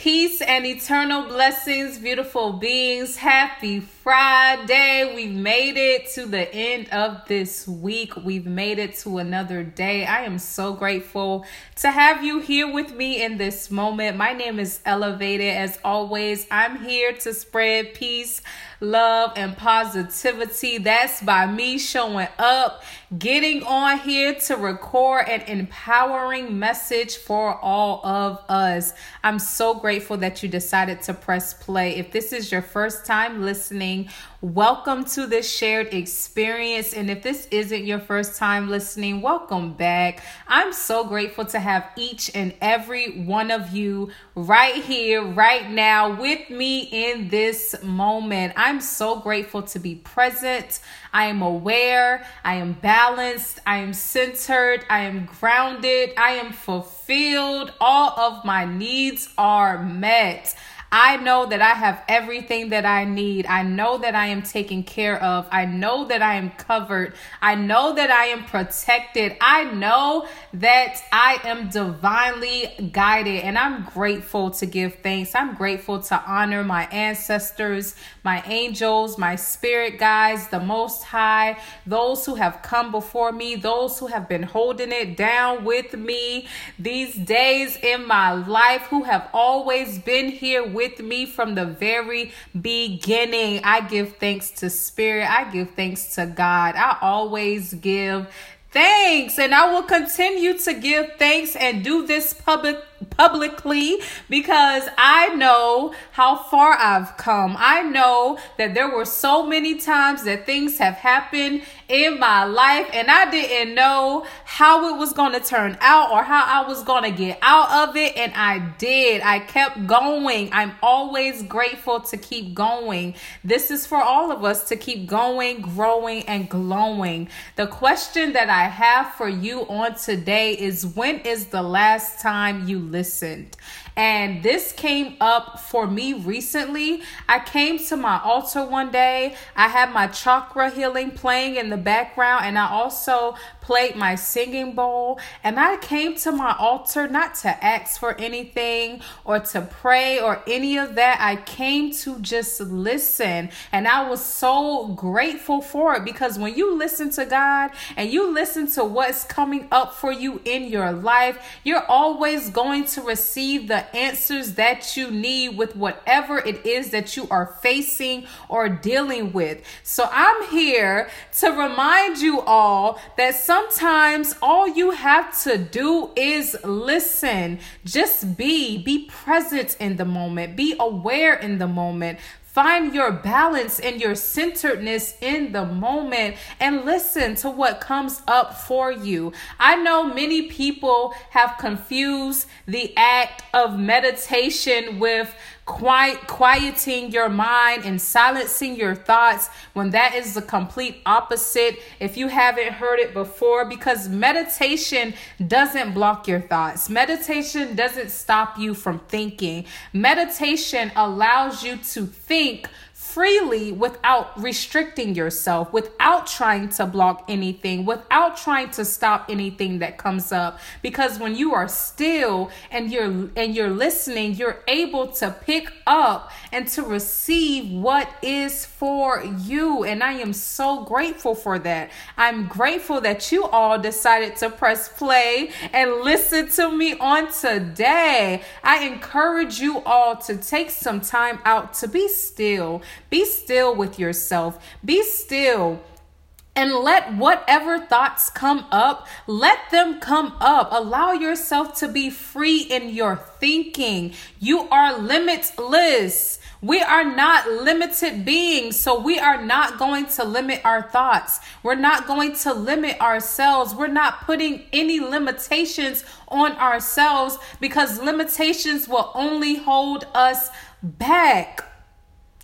Peace and eternal blessings, beautiful beings. Happy Friday. We've made it to the end of this week. We've made it to another day. I am so grateful to have you here with me in this moment. My name is eLuvated. As always, I'm here to spread peace, love, and positivity. That's by me showing up, getting on here to record an empowering message for all of us. I'm so grateful that you decided to press play. If this is your first time listening, welcome to this shared experience. And if this isn't your first time listening, welcome back. I'm so grateful to have each and every one of you right here, right now, with me in this moment. I'm so grateful to be present. I am aware, I am balanced, I am centered, I am grounded, I am fulfilled. All of my needs are met. I know that I have everything that I need. I know that I am taken care of. I know that I am covered. I know that I am protected. I know that I am divinely guided. And I'm grateful to give thanks. I'm grateful to honor my ancestors, my angels, my spirit guides, the Most High, those who have come before me, those who have been holding it down with me these days in my life, who have always been here with with me from the very beginning. I give thanks to Spirit. I give thanks to God. I always give thanks and I will continue to give thanks and do this public publicly because I know how far I've come. I know that there were so many times that things have happened in my life and I didn't know how it was going to turn out or how I was going to get out of it and I did. I kept going. I'm always grateful to keep going. This is for all of us to keep going, growing and glowing. The question that I have for you on today is when is the last time you listened. And this came up for me recently. I came to my altar one day. I had my chakra healing playing in the background, and I also played my singing bowl. And I came to my altar not to ask for anything or to pray or any of that. I came to just listen. And I was so grateful for it because when you listen to God and you listen to what's coming up for you in your life, you're always going to receive the answers that you need with whatever it is that you are facing or dealing with. So I'm here to remind you all that sometimes all you have to do is listen. Just be, be present in the moment, be aware in the moment. Find your balance and your centeredness in the moment and listen to what comes up for you. I know many people have confused the act of meditation with quiet, quieting your mind and silencing your thoughts when that is the complete opposite. If you haven't heard it before, because meditation doesn't block your thoughts, meditation doesn't stop you from thinking. Meditation allows you to think freely without restricting yourself, without trying to block anything, without trying to stop anything that comes up. Because when you are still and you're and you're listening, you're able to pick up and to receive what is for you. And I am so grateful for that. I'm grateful that you all decided to press play and listen to me on today. I encourage you all to take some time out to be still be still with yourself. Be still and let whatever thoughts come up, let them come up. Allow yourself to be free in your thinking. You are limitless. We are not limited beings, so we are not going to limit our thoughts. We're not going to limit ourselves. We're not putting any limitations on ourselves because limitations will only hold us back.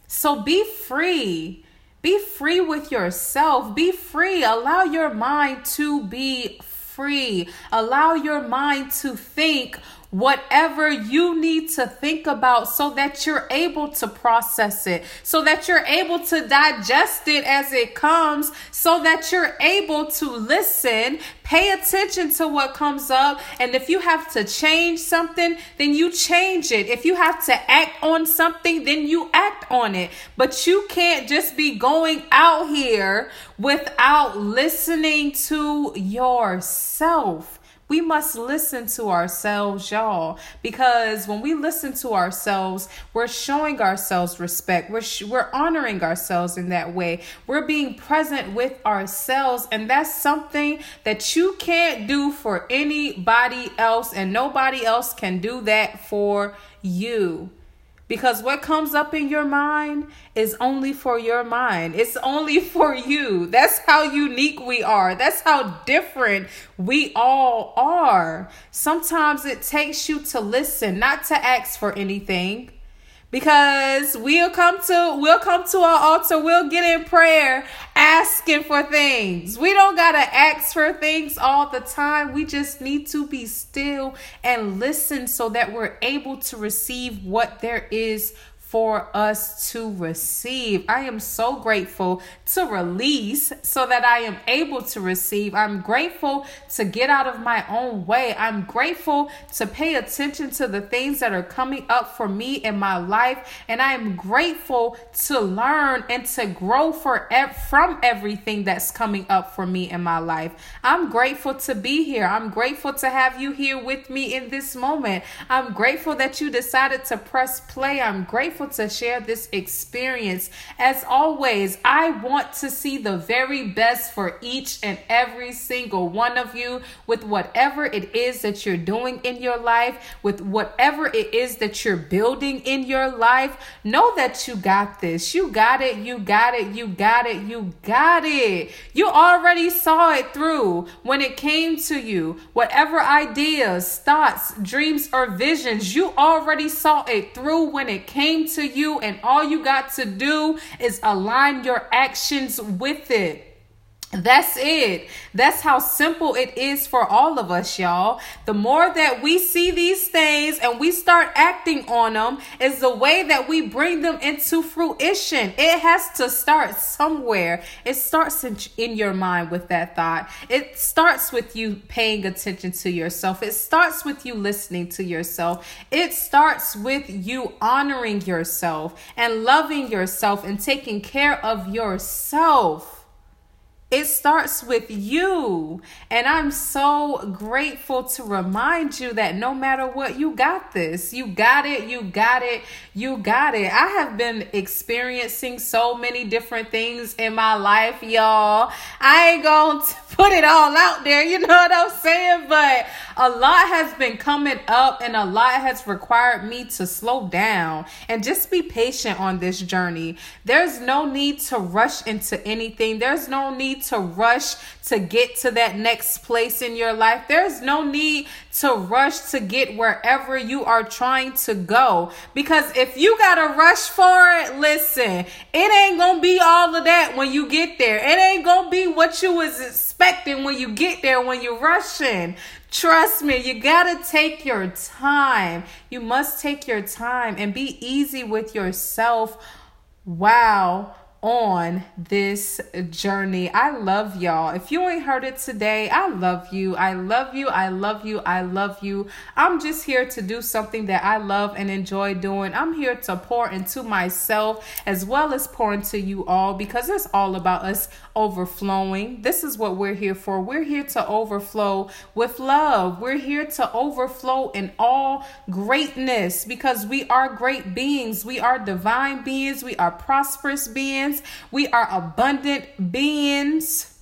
So be free. Be free with yourself. Be free. Allow your mind to be free. Allow your mind to think whatever you need to think about so that you're able to process it, so that you're able to digest it as it comes, so that you're able to listen, pay attention to what comes up. And if you have to change something, then you change it. If you have to act on something, then you act on it. But you can't just be going out here without listening to yourself. We must listen to ourselves, y'all, because when we listen to ourselves, we're showing ourselves respect. We're sh- we're honoring ourselves in that way. We're being present with ourselves, and that's something that you can't do for anybody else, and nobody else can do that for you. Because what comes up in your mind is only for your mind. It's only for you. That's how unique we are. That's how different we all are. Sometimes it takes you to listen, not to ask for anything because we'll come to we'll come to our altar we'll get in prayer asking for things. We don't gotta ask for things all the time. We just need to be still and listen so that we're able to receive what there is for us to receive. I am so grateful to release so that I am able to receive. I'm grateful to get out of my own way. I'm grateful to pay attention to the things that are coming up for me in my life. And I am grateful to learn and to grow for from everything that's coming up for me in my life. I'm grateful to be here. I'm grateful to have you here with me in this moment. I'm grateful that you decided to press play. I'm grateful grateful to share this experience. As always, I want to see the very best for each and every single one of you with whatever it is that you're doing in your life, with whatever it is that you're building in your life. Know that you got this. You got it. You got it. You got it. You got it. You already saw it through when it came to you. Whatever ideas, thoughts, dreams, or visions, you already saw it through when it came to you, and all you got to do is align your actions with it. That's it. That's how simple it is for all of us, y'all. The more that we see these things and we start acting on them, is the way that we bring them into fruition. It has to start somewhere. It starts in, in your mind with that thought. It starts with you paying attention to yourself. It starts with you listening to yourself. It starts with you honoring yourself and loving yourself and taking care of yourself. It starts with you. And I'm so grateful to remind you that no matter what, you got this. You got it. You got it. You got it. I have been experiencing so many different things in my life, y'all. I ain't going to put it all out there. You know what I'm saying? But a lot has been coming up and a lot has required me to slow down and just be patient on this journey. There's no need to rush into anything. There's no need to rush to get to that next place in your life. There's no need to rush to get wherever you are trying to go. Because if you got to rush for it, listen, it ain't going to be all of that when you get there. It ain't going to be what you was expecting when you get there when you're rushing. Trust me, you gotta take your time. You must take your time and be easy with yourself. Wow on this journey. I love y'all. If you ain't heard it today, I love you. I love you. I love you. I love you. I'm just here to do something that I love and enjoy doing. I'm here to pour into myself as well as pour into you all because it's all about us overflowing. This is what we're here for. We're here to overflow with love. We're here to overflow in all greatness because we are great beings. We are divine beings. We are prosperous beings We are abundant beings.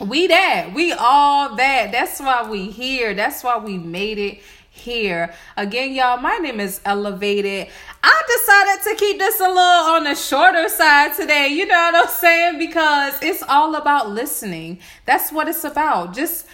We that. We all that. That's why we here. That's why we made it here. Again, y'all, my name is eLuvated. I decided to keep this a little on the shorter side today. You know what I'm saying? Because it's all about listening. That's what it's about. Just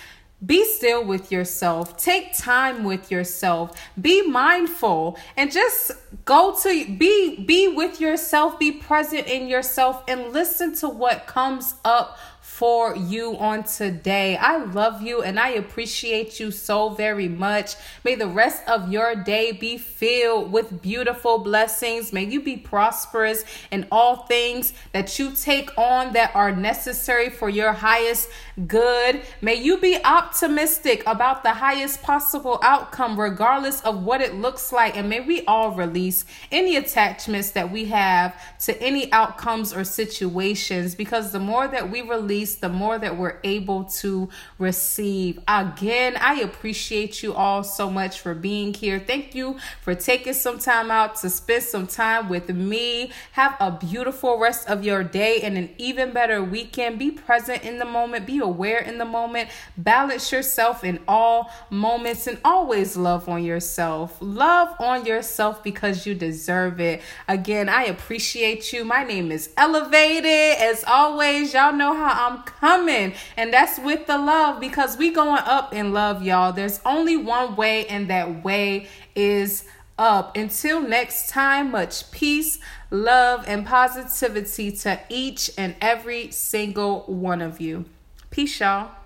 be still with yourself. Take time with yourself. Be mindful and just go to be be with yourself, be present in yourself and listen to what comes up for you on today. I love you and I appreciate you so very much. May the rest of your day be filled with beautiful blessings. May you be prosperous in all things that you take on that are necessary for your highest good. May you be optimistic about the highest possible outcome, regardless of what it looks like. And may we all release any attachments that we have to any outcomes or situations because the more that we release, the more that we're able to receive. Again, I appreciate you all so much for being here. Thank you for taking some time out to spend some time with me. Have a beautiful rest of your day and an even better weekend. Be present in the moment, be aware in the moment, balance yourself in all moments, and always love on yourself. Love on yourself because you deserve it. Again, I appreciate you. My name is eLuvated. As always, y'all know how I'm coming, and that's with the love because we going up in love, y'all. There's only one way, and that way is up. Until next time, much peace, love, and positivity to each and every single one of you. Peace, y'all.